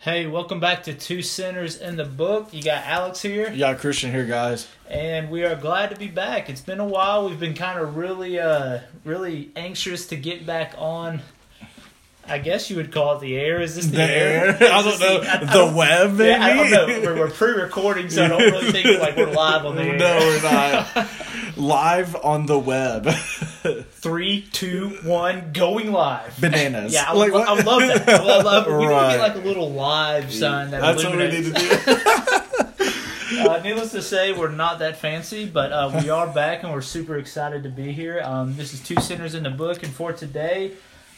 Hey, welcome back to Two Sinners and the Book. You got Alex here, You got Christian here, guys. and we are glad to be back. It's been a while. We've been kind of really, uh, really anxious to get back on. I guess you would call it the air. Is this the, The air? air. I don't know. I- I The don't- web, maybe? Yeah, I don't know. We're, we're pre-recording, so I don't really think like we're live on the air. No, we're not. Live on the web. Three, two, one, going live. Bananas. Yeah, I, Like, lo- I love that. I love it. We need to Right. get like a little live sign that That's what we need to do. uh, needless to say, we're not that fancy, but uh, we are back and we're super excited to be here. Um, this is Two Sinners and the Book, and for today,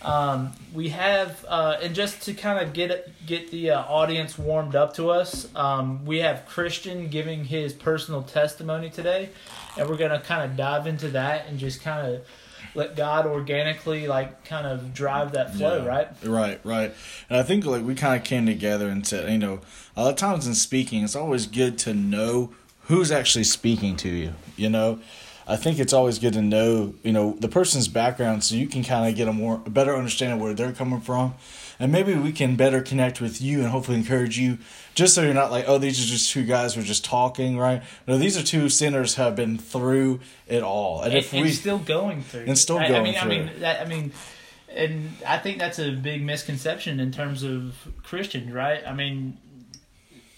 um, we have, uh, and just to kind of get get the uh, audience warmed up to us, um, we have Christian giving his personal testimony today, and we're gonna kind of dive into that and just kind of let God organically, like, kind of drive that flow, Yeah. right? Right, right. And I think like we kind of came together and said, you know, a lot of times in speaking, it's always good to know who's actually speaking to you. You know, I think it's always good to know, you know, the person's background so you can kind of get a more a better understanding of where they're coming from, and maybe we can better connect with you and hopefully encourage you. Just so you're not like, oh, these are just two guys who are just talking, right? No, these are two sinners who have been through it all, and, and, if and we still going through And still I, I going mean, I mean, that, I mean, and I think that's a big misconception in terms of Christians, right? I mean,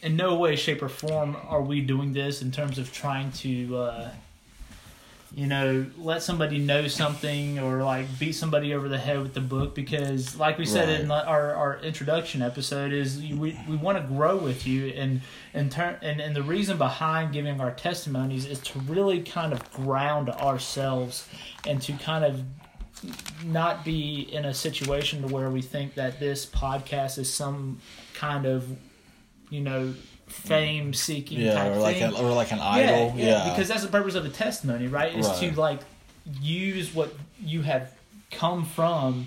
in no way, shape, or form are we doing this in terms of trying to, uh, you know, let somebody know something or like beat somebody over the head with the book because, like we said in our, our introduction episode, is we, we want to grow with you and and turn and, and the reason behind giving our testimonies is to really kind of ground ourselves and to kind of not be in a situation to where we think that this podcast is some kind of you know fame seeking yeah, type or like thing. a, or like an idol, yeah, yeah, because that's the purpose of a testimony, right? Is to like use what you have come from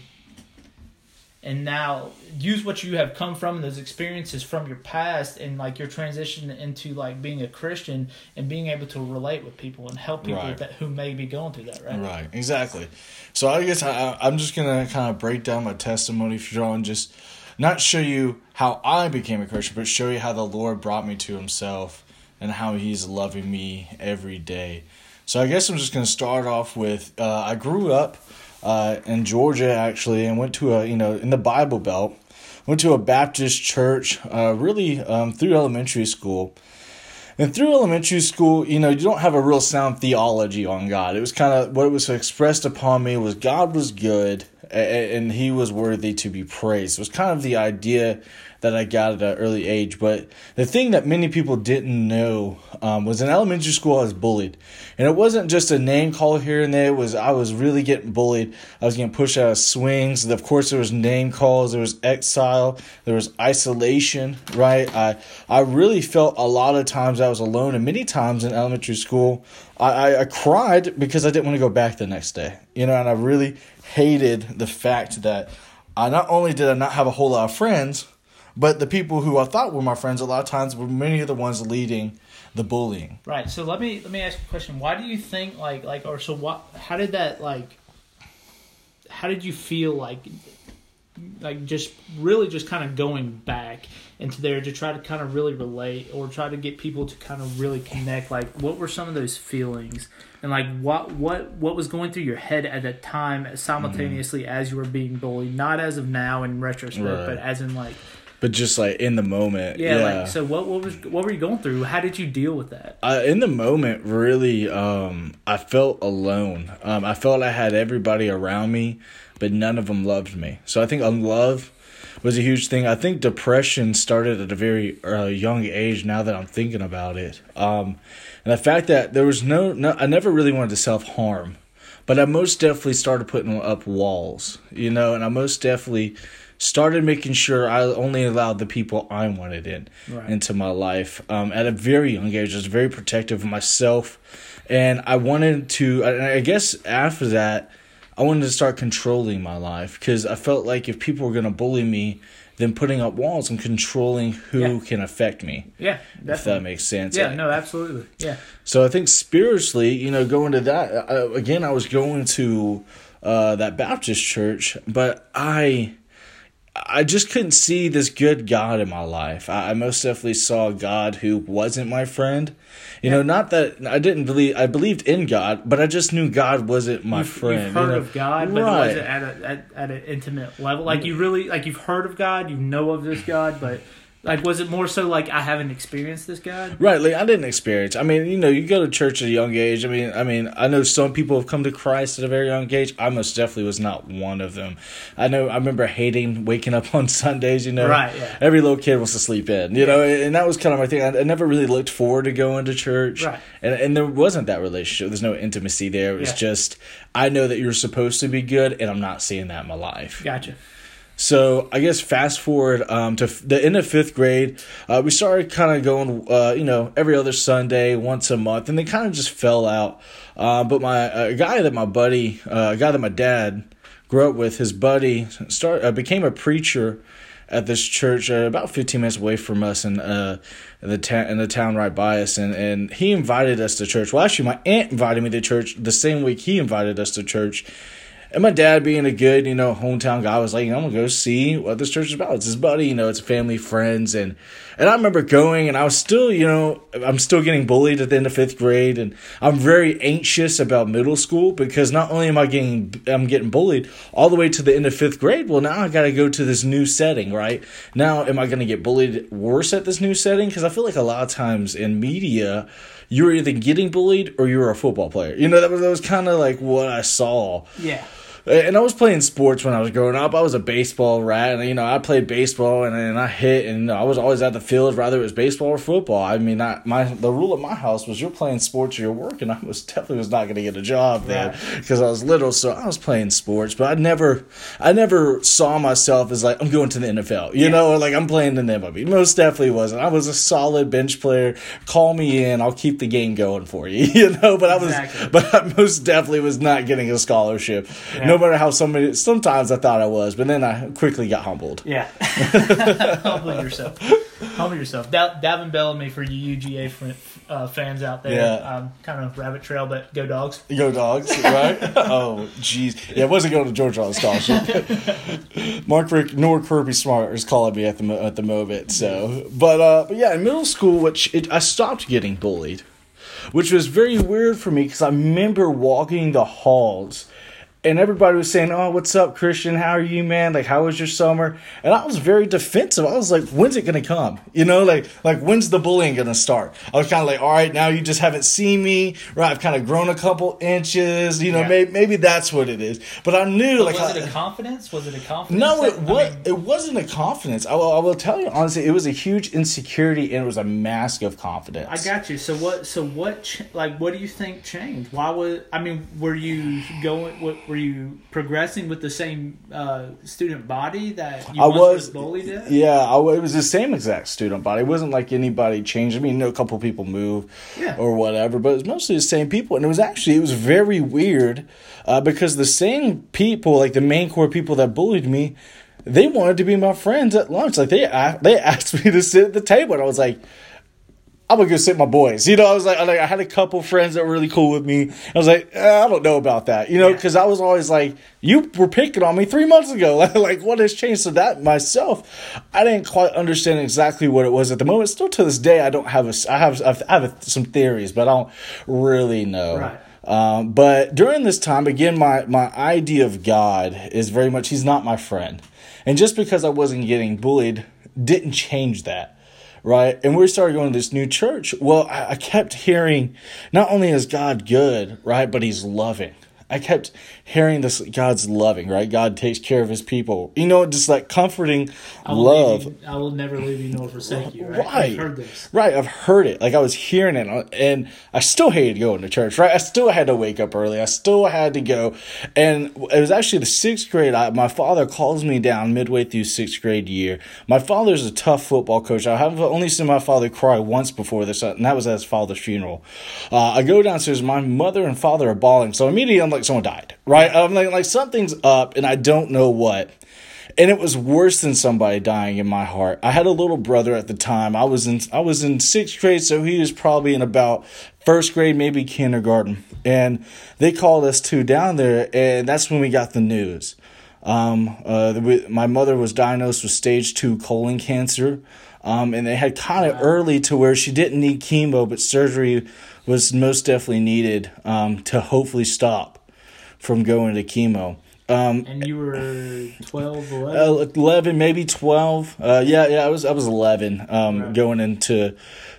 and now use what you have come from those experiences from your past and like your transition into like being a Christian and being able to relate with people and help people Right. that who may be going through that, right? Right, exactly. So I guess I, I'm just gonna kind of break down my testimony for and just not show you how I became a Christian, but show you how the Lord brought me to Himself and how He's loving me every day. So I guess I'm just gonna start off with uh, I grew up uh, in Georgia actually, and went to a you know in the Bible Belt. Went to a Baptist church, uh, really um, through elementary school. And through elementary school, you know, you don't have a real sound theology on God. It was kind of what it was expressed upon me was God was good and he was worthy to be praised. It was kind of the idea that I got at an early age. But the thing that many people didn't know um, was in elementary school I was bullied, and it wasn't just a name call here and there. It was I was really getting bullied. I was getting pushed out of swings. Of course, there was name calls. There was exile. There was isolation. Right. I I really felt a lot of times I was alone, and many times in elementary school I, I, I cried because I didn't want to go back the next day. You know, and I really hated the fact that I not only did I not have a whole lot of friends, but the people who I thought were my friends a lot of times were many of the ones leading the bullying. Right. So let me let me ask you a question. Why do you think like like or so what? How did that like? How did you feel like? Like just really just kind of going back into there to try to kind of really relate or try to get people to kind of really connect. Like what were some of those feelings and like what what what was going through your head at that time simultaneously as you were being bullied? Not as of now in retrospect, Right. but as in like But just like in the moment, yeah, yeah. like so what what was what were you going through? How did you deal with that? uh, in the moment, really, um, I felt alone. Um, I felt I had everybody around me, but none of them loved me. So I think love was a huge thing. I think depression started at a very uh, young age. Now that I'm thinking about it, um, and the fact that there was no, no, I never really wanted to self harm, but I most definitely started putting up walls. You know, and I most definitely started making sure I only allowed the people I wanted in Right. into my life um, at a very young age. I was very protective of myself, and I wanted to. and I guess after that, I wanted to start controlling my life because I felt like if people were going to bully me, then putting up walls and controlling who Yeah. can affect me. Yeah, If that makes sense. Yeah, no, absolutely. Yeah. So I think spiritually, you know, going to that uh, again, I was going to uh, that Baptist church, but I I just couldn't see this good God in my life. I, I most definitely saw a God who wasn't my friend. You know, not that I didn't believe I believed in God, but I just knew God wasn't my You've, friend. you've heard you know? of God, but Right. wasn't at, a, at at an intimate level. Like you really like you've heard of God, you know of this God, but like was it more so like I haven't experienced this God? Right, like I didn't experience. I mean, you know, you go to church at a young age. I mean, I mean, I know some people have come to Christ at a very young age. I most definitely was not one of them. I know. I remember hating waking up on Sundays. You know, Right, yeah. Every little kid wants to sleep in. You know, and that was kind of my thing. I, I never really looked forward to going to church. Right. And and there wasn't that relationship. There's no intimacy there. It was Yeah. just I know that you're supposed to be good, and I'm not seeing that in my life. Gotcha. So I guess fast forward um, to f- the end of fifth grade, uh, we started kind of going, uh, you know, every other Sunday, once a month, and they kind of just fell out. Uh, but my a guy that my buddy, uh, a guy that my dad grew up with, his buddy, start uh, became a preacher at this church uh, about 15 minutes away from us in uh in the town in the town right by us and and he invited us to church well actually my aunt invited me to church the same week he invited us to church and my dad, being a good, you know, hometown guy, was like, you know, I'm gonna go see what this church is about. It's his buddy, you know, it's family, friends, and and I remember going, and I was still, you know, I'm still getting bullied at the end of fifth grade, and I'm very anxious about middle school because not only am I getting, I'm getting bullied all the way to the end of fifth grade. Well, now I got to go to this new setting, right? Now, am I gonna get bullied worse at this new setting? Because I feel like a lot of times in media. You're either getting bullied or you're a football player. You know, that was, that was kind of like what I saw. Yeah. And I was playing sports when I was growing up. I was a baseball rat, and you know I played baseball, and, and I hit, and I was always at the field, whether it was baseball or football. I mean, I, my the rule at my house was you're playing sports or you're working. I was definitely was not going to get a job then Right. because I was little, so I was playing sports. But I never, I never saw myself as like I'm going to the NFL, you know, or like I'm playing in the MLB. Most definitely wasn't. I was a solid bench player. Call me in, I'll keep the game going for you, you know. But I was, Exactly. but I most definitely was not getting a scholarship. Yeah. No matter how somebody, sometimes I thought I was, but then I quickly got humbled. Yeah. Humble yourself. Humble yourself. Da- Davin Bellamy for you UGA fr- uh, fans out there. Yeah. Um, kind of rabbit trail, but go dogs. Go dogs, right? oh, jeez. Yeah, it wasn't going to Georgia on scholarship. Mark Richt, nor Kirby Smart is calling me at the at the moment. So, but uh, but yeah, in middle school, which it, I stopped getting bullied, which was very weird for me because I remember walking the halls. And everybody was saying, "Oh, what's up, Christian? How are you, man? Like, how was your summer?" And I was very defensive. I was like, "When's it gonna come? You know, like, like when's the bullying gonna start?" I was kind of like, "All right, now you just haven't seen me, right? I've kind of grown a couple inches. You know, Yeah. maybe, maybe that's what it is." But I knew, like, was I- it a confidence? Was it a confidence? no, it I was. mean, it wasn't a confidence. I will, I will tell you honestly, it was a huge insecurity and it was a mask of confidence. I got you. So what? So what? Like, what do you think changed? Why was? I mean, were you going? What, were you progressing with the same uh, student body that you I was bullied at? Yeah, I, it was the same exact student body. It wasn't like anybody changed. I mean, you know, a couple people move Yeah. or whatever, but it was mostly the same people. And it was actually it was very weird uh, because the same people, like the main core people that bullied me, they wanted to be my friends at lunch. Like they they asked me to sit at the table, and I was like. I'm gonna go sit with my boys. You know, I was like, I, like, I had a couple friends that were really cool with me. I was like, eh, I don't know about that, you know, Yeah. because I was always like, you were picking on me three months ago. like, what has changed? So that myself, I didn't quite understand exactly what it was at the moment. Still to this day, I don't have a, I have, I have some theories, but I don't really know. Right. Um, but during this time, again, my, my idea of God is very much, he's not my friend. And just because I wasn't getting bullied didn't change that right? And we started going to this new church. Well, I, I kept hearing not only is God good, right, but He's loving. I kept hearing this God's loving, right? God takes care of His people. You know, just like comforting I love. you- I will never leave you nor forsake you. Right? Right. You've heard this. Right, I've heard it. Like I was hearing it, uh, and I still hated going to church. Right, I still had to wake up early. I still had to go, and it was actually the sixth grade. I, my father calls me down midway through sixth grade year. My father's a tough football coach. I have only seen my father cry once before this, and that was at his father's funeral. Uh, I go downstairs. My mother and father are bawling, so immediately I'm like, someone died. Right, I'm like, like something's up, and I don't know what and it was worse than somebody dying in my heart. I had a little brother at the time. I was in I was in sixth grade, so he was probably in about first grade, maybe kindergarten. And they called us two down there, and that's when we got the news. Um, uh, the, my mother was diagnosed with stage two colon cancer. Um, and they had kind of wow. early to where she didn't need chemo, but surgery was most definitely needed um, to hopefully stop from going to chemo. Um, and you were 12, 11? Uh, 11 maybe 12. Uh, yeah, yeah, I was I was 11 um, right. going into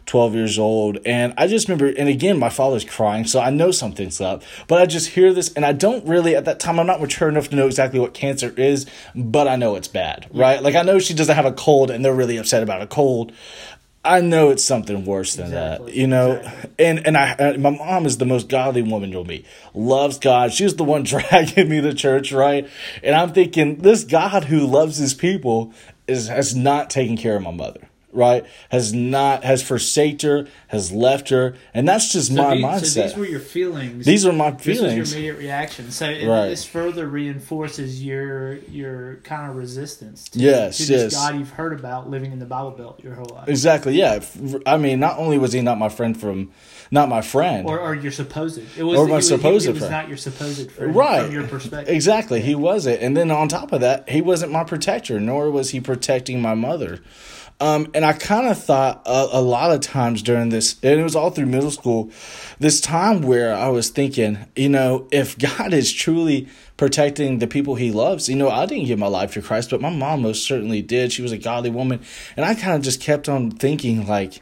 12 years old. And I just remember, and again, my father's crying, so I know something's up. But I just hear this, and I don't really, at that time, I'm not mature enough to know exactly what cancer is, but I know it's bad, right? Like, I know she doesn't have a cold, and they're really upset about a cold. I know it's something worse than exactly. that, you know. Exactly. And and I, my mom is the most godly woman you'll meet. Loves God. She's the one dragging me to church, right? And I'm thinking this God who loves His people is has not taken care of my mother right, has not has forsaked her, has left her, and that's just so my these, mindset. So these were your feelings. These are my feelings. This was your immediate reaction. So it, right. this further reinforces your your kind of resistance to, yes, to this yes. God you've heard about living in the Bible Belt your whole life. Exactly. Yeah. I mean, not only was he not my friend from, not my friend, or, or your supposed, it was or my supposed it was, friend. It was not your supposed friend, right? From your perspective, exactly. He wasn't, and then on top of that, he wasn't my protector, nor was he protecting my mother. Um, and I kind of thought a, a, lot of times during this, and it was all through middle school, this time where I was thinking, you know, if God is truly protecting the people he loves, you know, I didn't give my life to Christ, but my mom most certainly did. She was a godly woman. And I kind of just kept on thinking, like,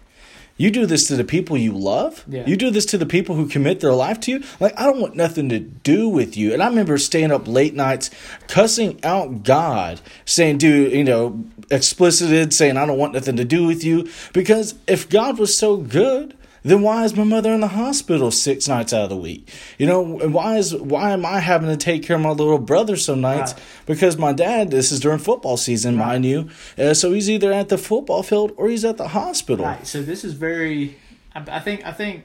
you do this to the people you love. Yeah. You do this to the people who commit their life to you. Like, I don't want nothing to do with you. And I remember staying up late nights, cussing out God, saying, dude, you know, explicited, saying, I don't want nothing to do with you. Because if God was so good, then why is my mother in the hospital six nights out of the week? You know, why is why am I having to take care of my little brother some nights? Right. Because my dad, this is during football season, right. mind you, uh, so he's either at the football field or he's at the hospital. Right. So this is very. I think. I think.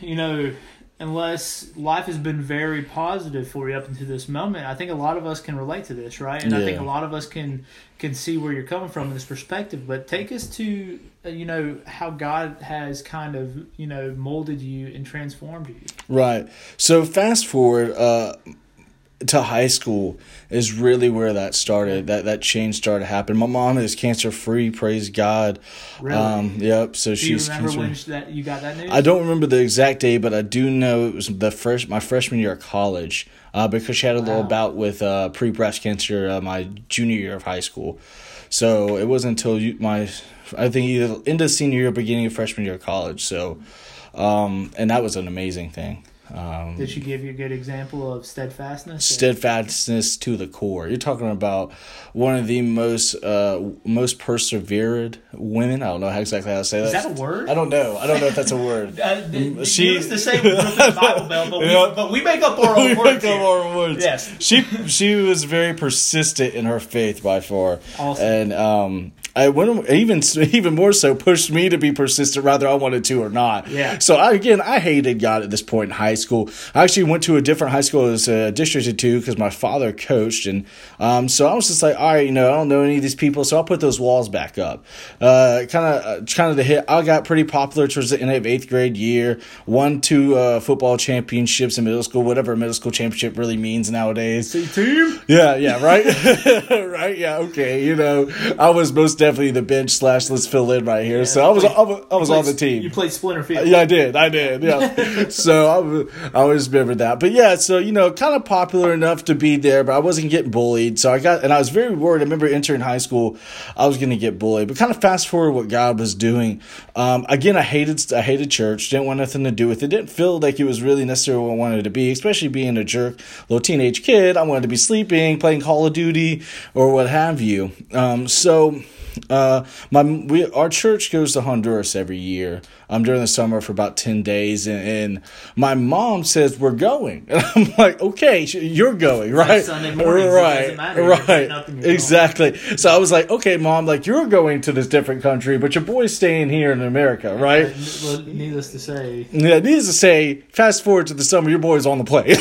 You know, unless life has been very positive for you up until this moment, I think a lot of us can relate to this, right? And yeah. I think a lot of us can can see where you're coming from in this perspective. But take us to uh, you know how God has kind of you know molded you and transformed you. Right. So fast forward. Uh, to high school is really where that started. That that change started happening. My mom is cancer free. Praise God. Really? Um, yep. So do she's. You remember when that you got that news? I don't remember the exact day, but I do know it was the first my freshman year of college. Uh, because she had a wow. little bout with uh, pre breast cancer uh, my junior year of high school. So it wasn't until you, my I think either end of senior year, beginning of freshman year of college. So, um, and that was an amazing thing. Um, Did she give you a good example of steadfastness? Steadfastness to the core. You're talking about one of the most uh, most persevered women. I don't know how exactly how to say that. Is that a word? I don't know. I don't know if that's a word. uh, the, she used the same Bible Belt, but, we, yeah. but we make up our own we words. Make up our own words. Yes. She she was very persistent in her faith by far. Awesome. And um, I went even even more so pushed me to be persistent, whether I wanted to or not. Yeah. So I, again, I hated God at this point in high school. I actually went to a different high school as a district two because my father coached, and um, so I was just like, all right, you know, I don't know any of these people, so I'll put those walls back up. Kind of, kind of the hit. I got pretty popular towards the end of eighth grade year. Won two uh, football championships in middle school, whatever a middle school championship really means nowadays. Team. Yeah, yeah, right, right, yeah, okay. You know, I was most definitely the bench slash let's fill in right here. Yeah, so I was, played, I was, I was on the team. You played Splinter Field. Yeah, I did. I did. Yeah. so I, I always remember that. But yeah, so you know, kind of popular enough to be there, but I wasn't getting bullied. So I got, and I was very worried. I remember entering high school, I was going to get bullied. But kind of fast forward what God was doing. Um, again, I hated, I hated church. Didn't want nothing to do with it. Didn't feel like it was really necessarily what I wanted to be, especially being a jerk, little teenage kid. I wanted to be sleeping, playing Call of Duty, or what have you. Um, so uh, my we our church goes to Honduras every year. Um, during the summer for about ten days, and, and my mom says we're going, and I'm like, okay, you're going, right? Sunday morning, right, right, exactly. So I was like, okay, mom, like you're going to this different country, but your boy's staying here in America, right? well, needless to say, yeah, needless to say, fast forward to the summer, your boy's on the plane.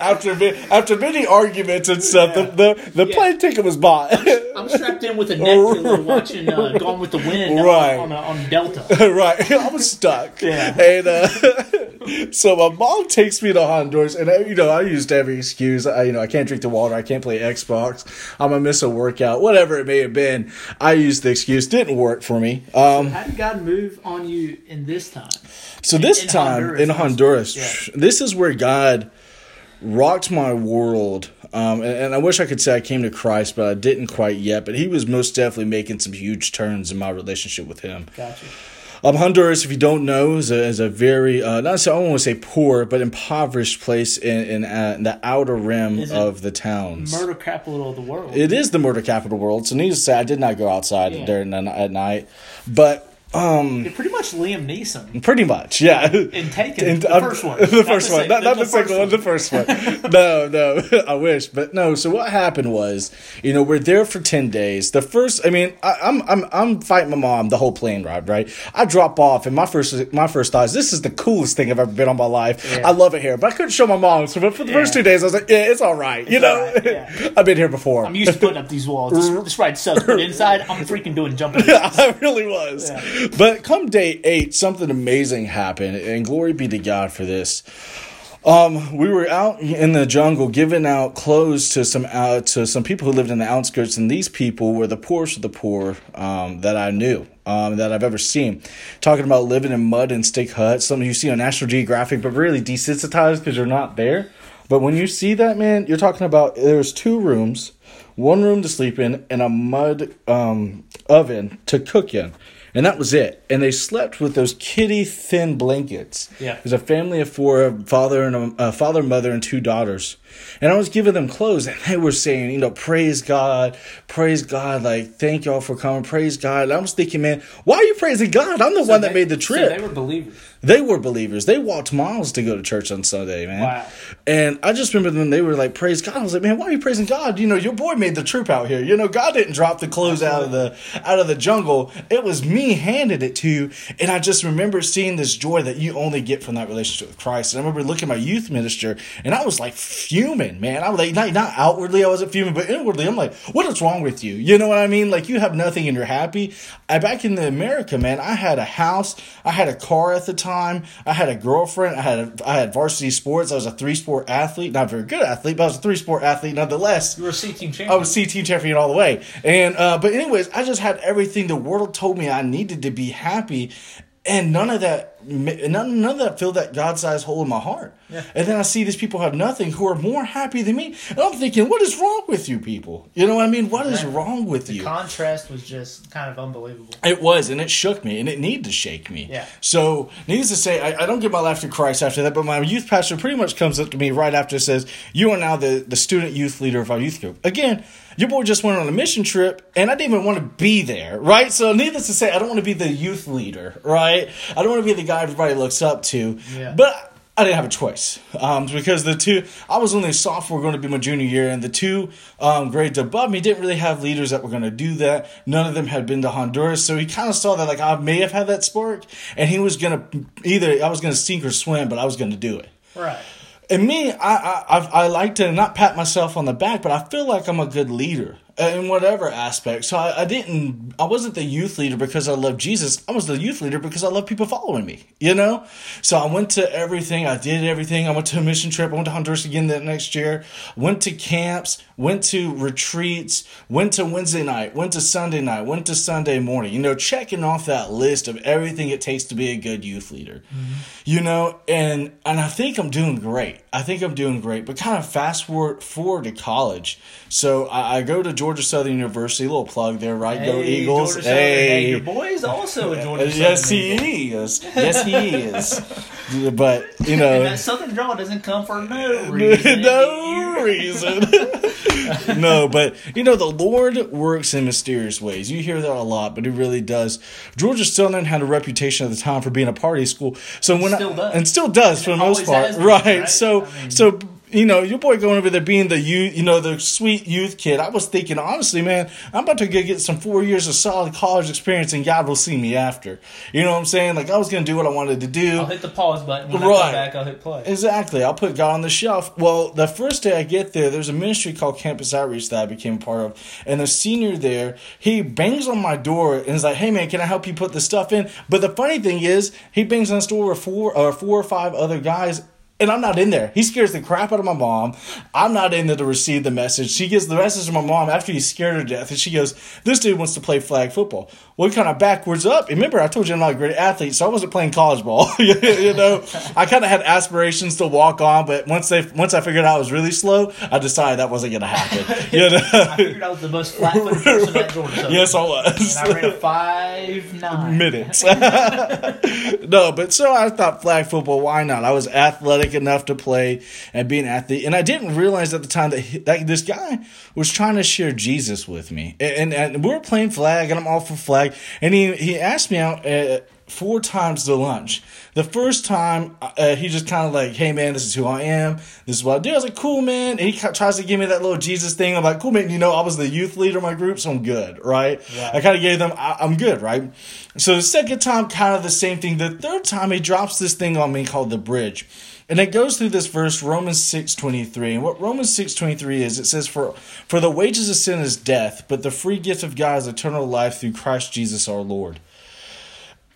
after after many arguments and stuff, yeah. the the, the yeah. plane ticket was bought. I'm strapped in with a Netflix watching uh, Gone with the Wind. Right right. on, a, on Delta. right. I was stuck. Yeah. And uh, so my mom takes me to Honduras, and I, you know I used every excuse. I, you know I can't drink the water. I can't play Xbox. I'm gonna miss a workout. Whatever it may have been, I used the excuse. Didn't work for me. Um, How did God move on you in this time? so this in time Honduras, in Honduras, yeah. this is where God rocked my world. Um, and, and I wish I could say I came to Christ, but I didn't quite yet. But He was most definitely making some huge turns in my relationship with Him. Gotcha. Um, Honduras, if you don't know, is a, is a very uh, not so I don't want to say poor, but impoverished place in in, uh, in the outer rim Is of the towns. Murder capital of the world. It is the murder capital world. So needless to say, I did not go outside Yeah. during the, at night, but um, You're pretty much Liam Neeson pretty much, yeah. in Taken. And, the um, first one. The Not first one. Not, not the, second one, the first one. no, no. I wish. But no, so what happened was, you know, we're there for 10 days. The first I mean, I, I'm I'm I'm fighting my mom the whole plane ride, right? I drop off and my first my first thought is this is the coolest thing I've ever been on my life. Yeah. I love it here. But I couldn't show my mom. So for the first two days I was like, Yeah, it's all right. you know? right, yeah. I've been here before. I'm used to putting up these walls. This, this ride sucks. But inside, I'm freaking doing jumping. I really was. But come day eight, something amazing happened, and glory be to God for this. Um, we were out in the jungle giving out clothes to some uh, to some people who lived in the outskirts, and these people were the poorest of the poor um, that I knew. Um, that I've ever seen. Talking about living in mud and stick huts, something you see on National Geographic, but really desensitized because you're not there. But when you see that, man, you're talking about there's two rooms, one room to sleep in, and a mud um, oven to cook in. And that was it. And they slept with those kitty thin blankets. Yeah. There's a family of four, a father and a, a father, mother, and two daughters. And I was giving them clothes, and they were saying, you know, praise God, praise God, like thank y'all for coming, praise God. And I was thinking, man, why are you praising God? I'm the one that made the so trip. they were believers. They were believers. They walked miles to go to church on Sunday, man. Wow. And I just remember them. They were like, "Praise God." I was like, "Man, why are you praising God? You know, your boy made the trip out here. You know, God didn't drop the clothes out of the out of the jungle. It was me handed it to you." And I just remember seeing this joy that you only get from that relationship with Christ. And I remember looking at my youth minister, and I was like fuming, man. I was like, not, not outwardly, I wasn't fuming, but inwardly, I'm like, "What is wrong with you?" You know what I mean? Like you have nothing and you're happy. I back in the America, man. I had a house, I had a car at the time, I had a girlfriend, I had a, I had varsity sports. I was a three sport athlete, not a very good athlete, but I was a three sport athlete nonetheless. You were a C team champion. I was CT champion all the way. And uh, but anyways, I just had everything the world told me I needed to be happy, and none of that none, none of that filled that God sized hole in my heart. Yeah. And then I see these people have nothing who are more happy than me, and I'm thinking, what is wrong with you people? You know what I mean? What is wrong with you? The contrast was just kind of unbelievable. It was, and it shook me, and it needed to shake me. Yeah. So, needless to say, I, I don't give my life to Christ after that, but my youth pastor pretty much comes up to me right after and says, You are now the, the student youth leader of our youth group. Again, your boy just went on a mission trip, and I didn't even want to be there, right? So, needless to say, I don't want to be the youth leader, right? I don't want to be the guy everybody looks up to. Yeah. But I didn't have a choice um, because the two I was only a sophomore going to be my junior year, and the two um, grades above me didn't really have leaders that were going to do that. None of them had been to Honduras, so he kind of saw that like I may have had that spark, and he was going to either I was going to sink or swim, but I was going to do it. Right. And me, I, I I I like to not pat myself on the back, but I feel like I'm a good leader in whatever aspect. So I, I didn't, I wasn't the youth leader because I love Jesus. I was the youth leader because I love people following me. You know. So I went to everything. I did everything. I went to a mission trip. I went to Honduras again that next year. Went to camps. Went to retreats. Went to Wednesday night. Went to Sunday night. Went to Sunday morning. You know, checking off that list of everything it takes to be a good youth leader. Mm-hmm. You know, and and I think I'm doing great. I think I'm doing great. But kind of fast forward forward to college. So I, I go to Georgia Southern University. little plug there, right? go Eagles! Georgia Southern. Hey, Hey, your boy is also a Georgia uh, Southern. yes Eagle. he is. Yes he is. But you And know, that Southern draw doesn't come for no reason. no reason. no, but you know the Lord works in mysterious ways. You hear that a lot, but it really does. Georgia Southern had a reputation at the time for being a party school, so when Still I, does. and still does for the most part, right? right? So, I mean- so you know, your boy going over there being the youth, you know, the sweet youth kid. I was thinking, honestly, man, I'm about to get some four years of solid college experience, and God will see me after. You know what I'm saying? Like I was gonna do what I wanted to do. I'll hit the pause button. When I Right. come back, I'll hit play. Exactly. I'll put God on the shelf. Well, the first day I get there, there's a ministry called Campus Outreach that I became part of. And the senior there, he bangs on my door and is like, hey man, can I help you put the stuff in? But the funny thing is, he bangs on the door with four or four or five other guys. And I'm not in there. He scares the crap out of my mom. I'm not in there to receive the message. She gives the message to my mom after he scared her to death. And she goes, This dude wants to play flag football. Well, kind of backwards up. Remember, I told you I'm not a great athlete, so I wasn't playing college ball. you know, I kind of had aspirations to walk on, but once they once I figured out I was really slow, I decided that wasn't going to happen. You know? I figured I was the most flat-footed person at Georgia. Yes, I was. And I ran five nine. minutes. no, but so I thought flag football, why not? I was athletic enough to play and be an athlete, and I didn't realize at the time that, he, that this guy was trying to share Jesus with me, and, and, and we were playing flag, and I'm all for flag, and he he asked me out. Uh, Four times to lunch. The first time, uh, he just kind of like, "Hey man, this is who I am. This is what I do." I was like, "Cool, man." And he tries to give me that little Jesus thing. I'm like, "Cool, man." You know, I was the youth leader of my group, so I'm good, right? Right. I kind of gave them, I, I'm good, right? So the second time, kind of the same thing. The third time, he drops this thing on me called the bridge. And it goes through this verse, Romans 6.23. And what Romans 6.23 is, it says, for, for the wages of sin is death, but the free gift of God is eternal life through Christ Jesus our Lord.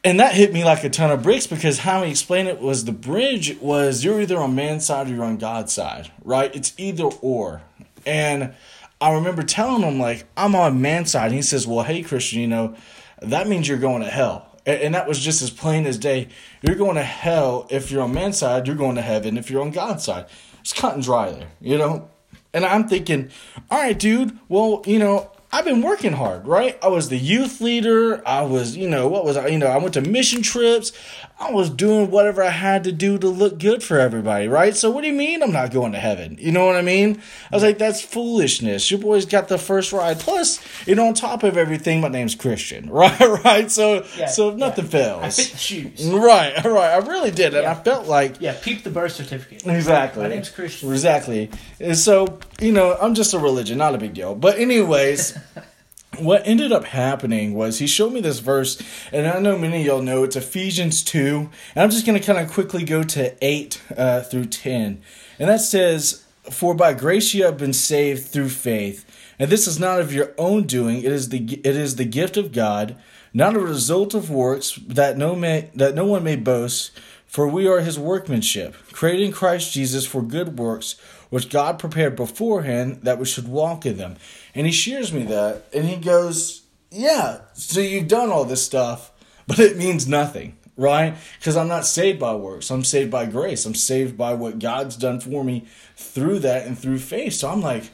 And that hit me like a ton of bricks because how he explained it was the bridge was you're either on man's side or you're on God's side, right? It's either or. And I remember telling him, like, I'm on man's side. And he says, Well, hey, Christian, you know, that means you're going to hell. And that was just as plain as day. You're going to hell if you're on man's side, you're going to heaven if you're on God's side. It's cut and dry there, you know? And I'm thinking, all right, dude, well, you know, I've been working hard, right? I was the youth leader. I was, you know, what was I? You know, I went to mission trips. I was doing whatever I had to do to look good for everybody, right? So what do you mean I'm not going to heaven? You know what I mean? I was like, that's foolishness. Your boy's got the first ride. Plus, you know, on top of everything, my name's Christian, right? Right? So, Yeah, so nothing yeah. fails. I fit the shoes. Right, right. I really did, and Yeah. I felt like Yeah, peep the birth certificate. Exactly. My name's Christian. Exactly. And so, you know, I'm just a religion, not a big deal. But anyways, what ended up happening was he showed me this verse, and I know many of y'all know it's Ephesians 2. And I'm just going to kind of quickly go to 8 uh, through 10. And that says, For by grace you have been saved through faith. And this is not of your own doing, it is the it is the gift of God, not a result of works, that no may that no one may boast. For we are his workmanship, created in Christ Jesus for good works, which God prepared beforehand that we should walk in them. And he shears me that, and he goes, Yeah, so you've done all this stuff, but it means nothing, right? Because I'm not saved by works. I'm saved by grace. I'm saved by what God's done for me through that and through faith. So I'm like,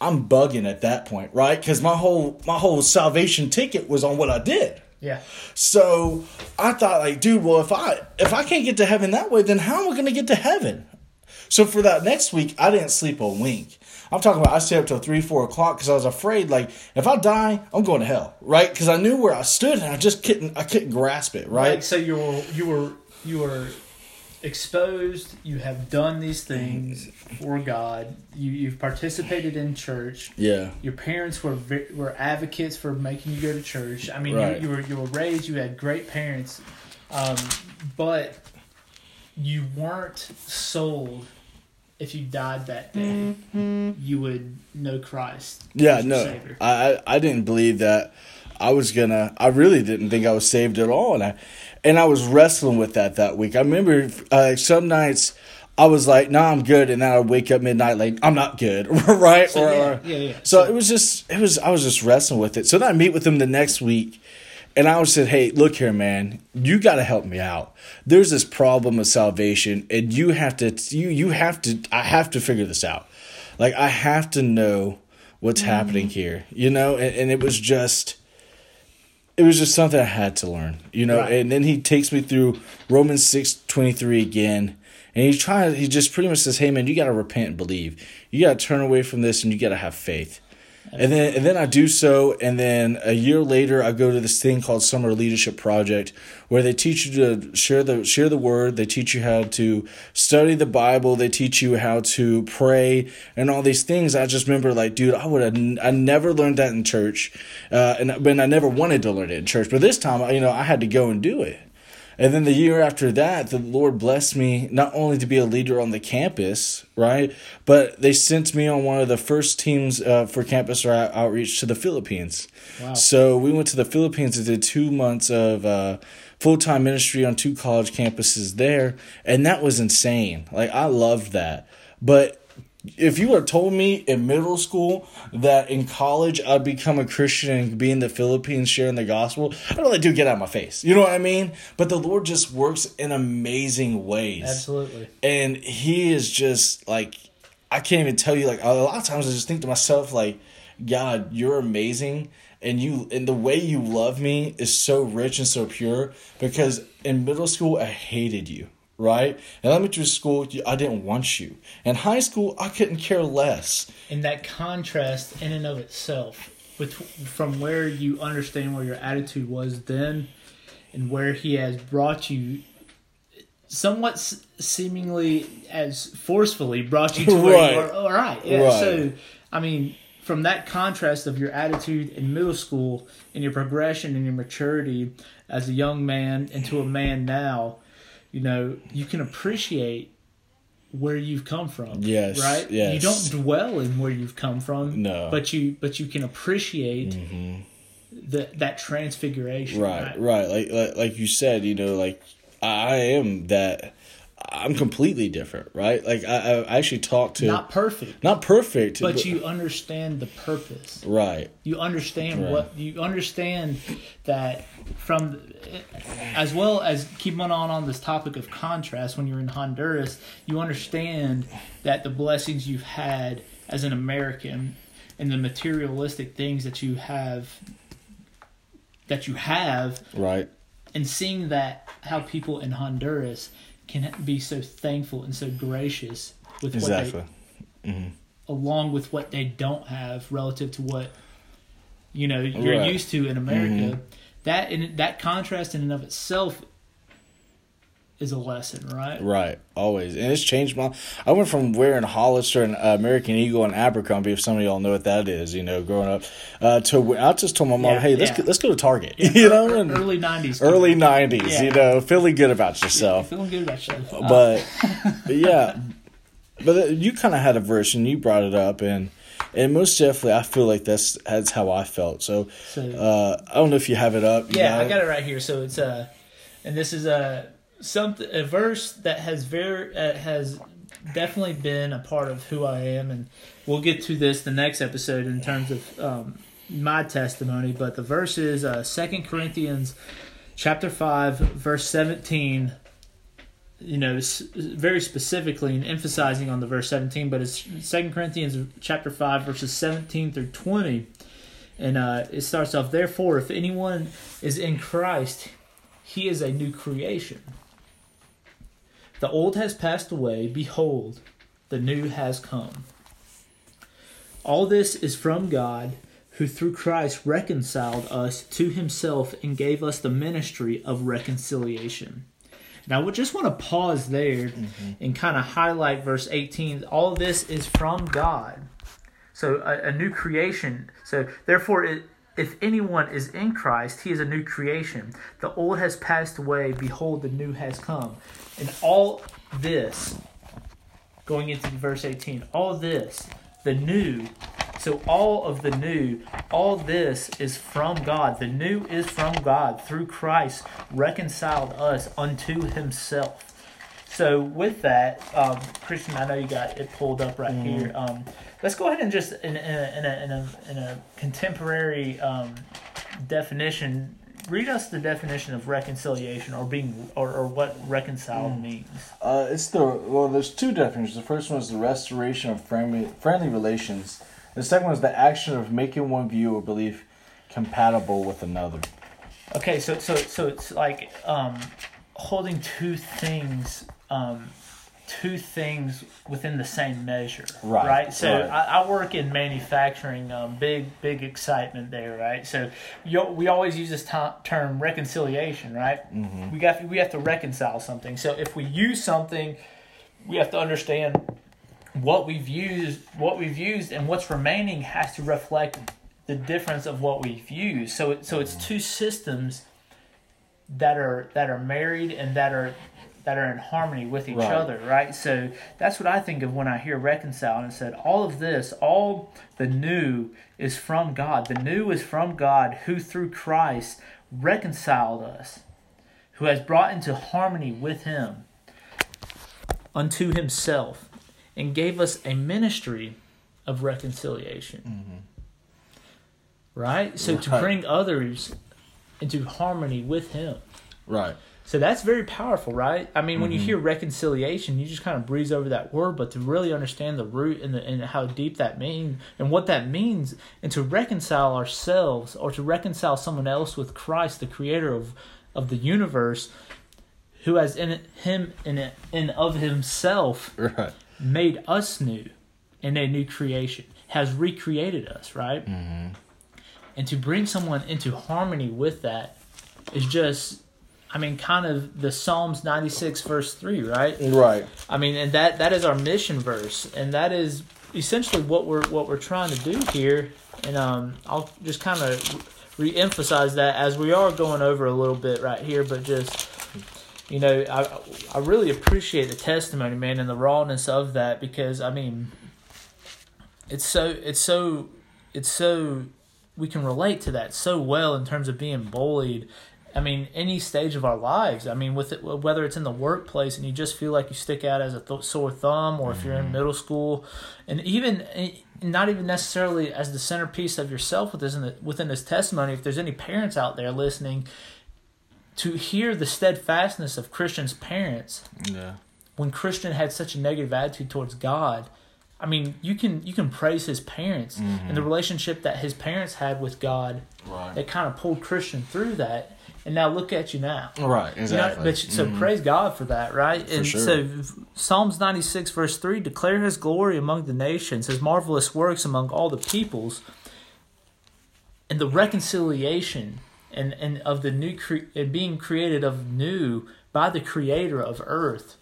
I'm bugging at that point, right? Because my whole my whole salvation ticket was on what I did. Yeah. So I thought, like, dude, well, if I if I can't get to heaven that way, then how am I going to get to heaven? So for that next week, I didn't sleep a wink. I'm talking about I stayed up till three, four o'clock because I was afraid, like, if I die, I'm going to hell, right? Because I knew where I stood and I just couldn't, I couldn't grasp it, right? Like, so you were you were you were exposed. You have done these things for God. You you've participated in church. Yeah, Your parents were were advocates for making you go to church. I mean, Right. you, you were you were raised. You had great parents, um, but you weren't sold. If you died that day, you would know Christ. yeah, no, Savior. I, I I didn't believe that I was gonna. I really didn't think I was saved at all, and I and I was wrestling with that that week. I remember uh, some nights. I was like, "Nah, I'm good," and then I'd wake up midnight like, "I'm not good," right? So, or, yeah, yeah, yeah. So it was just, it was, I was just wrestling with it. So then I meet with him the next week, and I said, "Hey, look here, man, you got to help me out. There's this problem of salvation, and you have to, you, you have to, I have to figure this out. Like I have to know what's mm. happening here, you know." And, and it was just, it was just something I had to learn, you know. Right. And then he takes me through Romans six twenty three again. And he's trying. He just pretty much says, "Hey, man, you got to repent and believe. You got to turn away from this, and you got to have faith." And then and then I do so, and then a year later I go to this thing called Summer Leadership Project, where they teach you to share the share the word. They teach you how to study the Bible. They teach you how to pray and all these things. I just remember like, dude, I would have I never learned that in church, uh, and but I never wanted to learn it in church. But this time, you know, I had to go and do it. And then the year after that, the Lord blessed me not only to be a leader on the campus, right, but they sent me on one of the first teams uh, for campus outreach to the Philippines. Wow. So we went to the Philippines and did two months of uh, full time ministry on two college campuses there, and that was insane. Like I loved that. But if you had told me in middle school that in college I'd become a Christian and be in the Philippines sharing the gospel, I'd be like, dude, get out of my face. You know what I mean? But the Lord just works in amazing ways. Absolutely. And He is just like, I can't even tell you, like, a lot of times I just think to myself, like, God, you're amazing. And you and the way you love me is so rich and so pure because in middle school I hated you right? In elementary school, I didn't want you. In high school, I couldn't care less. And that contrast, in and of itself, with from where you understand where your attitude was then, and where He has brought you, somewhat seemingly as forcefully brought you to where right. you are. All right, yeah. Right. So, I mean, from that contrast of your attitude in middle school and your progression and your maturity as a young man into a man now you know, you can appreciate where you've come from. Yes. Right? Yes. You don't dwell in where you've come from. No. But you but you can appreciate mm-hmm. the, that transfiguration. Right, right. right. Like, like like you said, you know, like I am that I'm completely different, right? Like I, I actually talked to not perfect, not perfect, but, but you understand the purpose, right? You understand right. what you understand that from as well as keeping on on this topic of contrast. When you're in Honduras, you understand that the blessings you've had as an American and the materialistic things that you have that you have, right? And seeing that how people in Honduras can be so thankful and so gracious with exactly. what they, mm-hmm. along with what they don't have relative to what you know you're right. used to in America. Mm-hmm. That in that contrast in and of itself is a lesson, right? Right, always, and it's changed my. I went from wearing Hollister and uh, American Eagle and Abercrombie, if some of y'all know what that is, you know, growing up, uh, to I just told my mom, yeah, hey, let's yeah. go, let's go to Target, yeah, you know, and early nineties, early nineties, you know, feeling good about yourself, feeling good about yourself, but yeah, but uh, you kind of had a version, you brought it up, and and most definitely, I feel like that's that's how I felt. So, so uh, I don't know if you have it up. Yeah, got I got it? it right here. So it's uh, and this is a something a verse that has very uh, has definitely been a part of who I am, and we'll get to this the next episode in terms of um, my testimony. But the verse is uh, Second Corinthians chapter five, verse seventeen. You know, very specifically and emphasizing on the verse seventeen, but it's Second Corinthians chapter five, verses seventeen through twenty, and uh, it starts off. Therefore, if anyone is in Christ, he is a new creation the old has passed away, behold, the new has come. All this is from God, who through Christ reconciled us to himself and gave us the ministry of reconciliation. Now, I just want to pause there mm-hmm. and kind of highlight verse 18. All this is from God. So, a, a new creation. So, therefore, it, if anyone is in Christ, he is a new creation. The old has passed away, behold, the new has come. And all this, going into verse 18, all this, the new, so all of the new, all this is from God. The new is from God through Christ, reconciled us unto himself. So with that, um, Christian, I know you got it pulled up right mm. here. Um, let's go ahead and just in, in, a, in, a, in, a, in a contemporary um, definition read us the definition of reconciliation or being or, or what reconciled mm. means uh, it's the well there's two definitions the first one is the restoration of friendly friendly relations the second one is the action of making one view or belief compatible with another okay so so so it's like um, holding two things um, two things within the same measure, Right, So right. I, I work in manufacturing, um, big big excitement there, right? So you, we always use this to- term reconciliation, right? Mm-hmm. We got we have to reconcile something. So if we use something, we have to understand what we've used, what we've used, and what's remaining has to reflect the difference of what we've used. So it, so it's two systems that are that are married and that are that are in harmony with each Right. other, right? So that's what I think of when I hear reconcile and it said all of this, all the new is from God. The new is from God who through Christ reconciled us, who has brought into harmony with him unto himself and gave us a ministry of reconciliation. Mm-hmm. Right? So to bring others into harmony with him. Right. So that's very powerful, right? I mean, when you hear reconciliation, you just kind of breeze over that word, but to really understand the root and, the, and how deep that means and what that means, and to reconcile ourselves or to reconcile someone else with Christ, the Creator of of the universe, who has in it, Him in it, in of Himself Right. made us new in a new creation, has recreated us, right? Mm-hmm. And to bring someone into harmony with that is just, I mean, kind of the Psalms 96, verse 3, right? Right. I mean, and that that is our mission verse, and that is essentially what we're what we're trying to do here. And um, I'll just kind of re-emphasize that as we are going over a little bit right here, but just you know, I I really appreciate the testimony, man, and the rawness of that because I mean, it's so it's so it's so we can relate to that so well in terms of being bullied. I mean, any stage of our lives. I mean, with it, whether it's in the workplace and you just feel like you stick out as a th- sore thumb, or if you're in middle school, and even eh, not even necessarily as the centerpiece of yourself within the, within this testimony. If there's any parents out there listening, to hear the steadfastness of Christian's parents Yeah. when Christian had such a negative attitude towards God, I mean, you can you can praise his parents and the relationship that his parents had with God Right. that kind of pulled Christian through that. And now look at you now. Right. You know, Exactly. but so Mhm. praise God for that, right? and sure. so Psalms 96 verse 3 declare his glory among the nations, his marvelous works among all the peoples. And the reconciliation and, and of the new cre- and being created of new by the creator of earth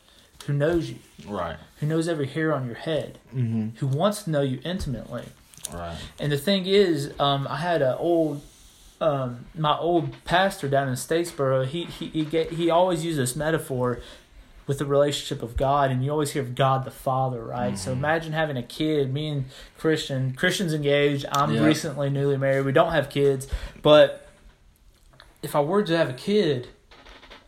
who knows you, Right. who knows every hair on your head, Mm-hmm. who wants to know you intimately. Right. And the thing is, um, I had an old, um, my old pastor down in Statesboro. He he he, get, he always used this metaphor with the relationship of God, and you always hear of God the Father, right? So imagine having a kid. Me and Christian, Christian's engaged. I'm Yeah. recently newly married. We don't have kids, but if I were to have a kid,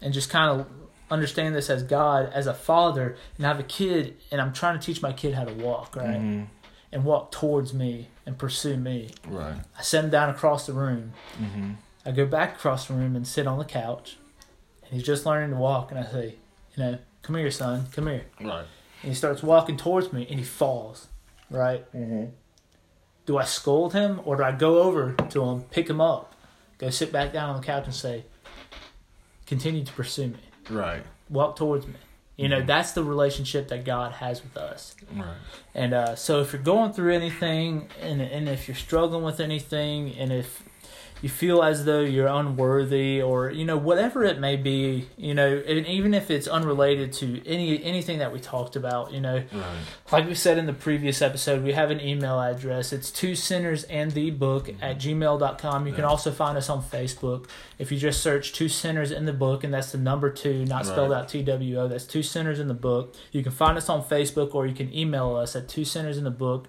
and just kind of understand this as God as a father, and have a kid, and I'm trying to teach my kid how to walk, right? Mhm. And walk towards me and pursue me. Right. I set him down across the room. Mm-hmm. I go back across the room and sit on the couch. And he's just learning to walk. And I say, you know, come here, son, come here. Right. And he starts walking towards me and he falls, right? Mm-hmm. Do I scold him or do I go over to him, pick him up, go sit back down on the couch and say, continue to pursue me, Right. walk towards me? You know, that's the relationship that God has with us. Right. And uh, so, if you're going through anything, and and if you're struggling with anything, and if you feel as though you're unworthy, or you know whatever it may be, you know, and even if it's unrelated to any anything that we talked about, you know, Right. like we said in the previous episode, we have an email address. It's two sinners and the book at gmail.com. You can also find us on Facebook. If you just search two sinners and the book, and that's the number two, not spelled Right. out T W O, that's two sinners and the book. You can find us on Facebook or you can email us at two sinners and the book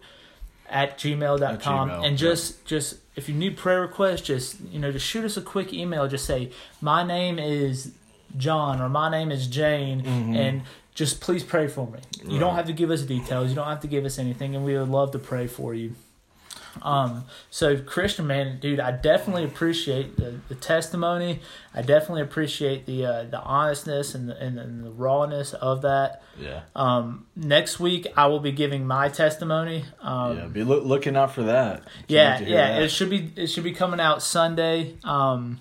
at gmail.com. At Gmail, and yeah. just, just, if you need prayer requests, just, you know, just shoot us a quick email. Just say, my name is John or my name is Jane, Mhm. and just please pray for me. You don't have to give us details. You don't have to give us anything, and we would love to pray for you. Um, so Christian man, dude, I definitely appreciate the, the testimony. I definitely appreciate the uh, the honestness and the, and, the, and the rawness of that. Yeah. Um, next week I will be giving my testimony. Um, yeah. Be loo- looking out for that. Yeah, wait to hear yeah. that. It should be it should be coming out Sunday. Um,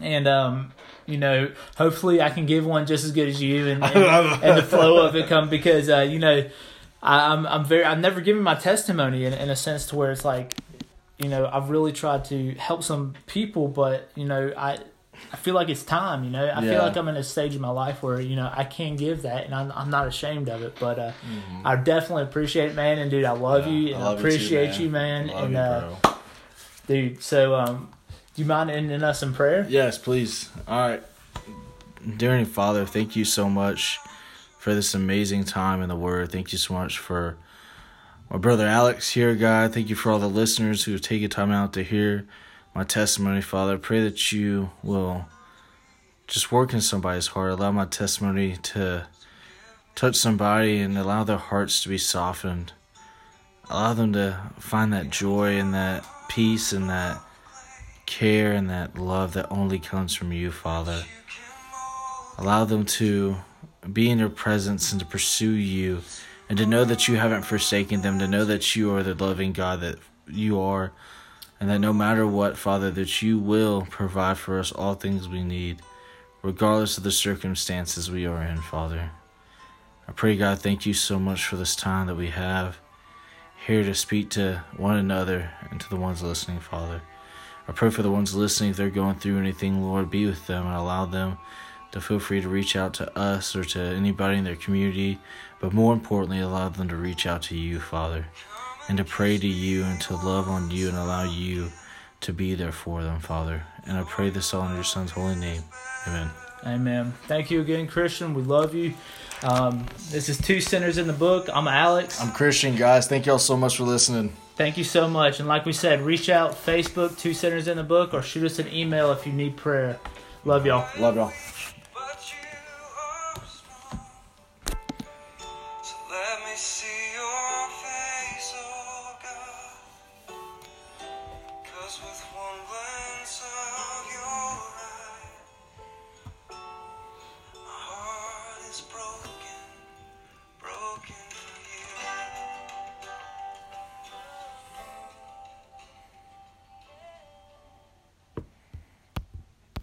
and um, you know, hopefully I can give one just as good as you, and and, and the flow of it come because uh, you know, I, I'm I'm very I've never given my testimony in, in a sense to where it's like, you know, I've really tried to help some people, but you know, I. I feel like it's time, you know. I Yeah. feel like I'm in a stage of my life where you know I can give that, and I'm, I'm not ashamed of it. But uh, I definitely appreciate it, man. And dude, I love Mm-hmm. Yeah, you, I and I, love you too, appreciate man. you, man. And you, uh, dude, so um, do you mind ending us in prayer? Yes, please. All right. Dear Father, thank you so much for this amazing time in the Word. Thank you so much for my brother Alex here, God. Thank you for all the listeners who have taken time out to hear my testimony, Father. I pray that you will just work in somebody's heart. Allow my testimony to touch somebody and allow their hearts to be softened. Allow them to find that joy and that peace and that care and that love that only comes from you, Father. Allow them to be in your presence and to pursue you and to know that you haven't forsaken them, to know that you are the loving God that you are, and that no matter what, Father, that you will provide for us all things we need, regardless of the circumstances we are in, Father. I pray, God, thank you so much for this time that we have here to speak to one another and to the ones listening, Father. I pray for the ones listening, if they're going through anything, Lord, be with them and allow them to feel free to reach out to us or to anybody in their community, but more importantly, allow them to reach out to you, Father, and to pray to you and to love on you and allow you to be there for them, Father. And I pray this all in your Son's holy name. Amen. Amen. Thank you again, Christian. We love you. Um, this is Two Sinners and the Book. I'm Alex. I'm Christian, guys. Thank y'all so much for listening. Thank you so much. And like we said, reach out Facebook, Two Sinners and the Book, or shoot us an email if you need prayer. Love y'all. Love y'all.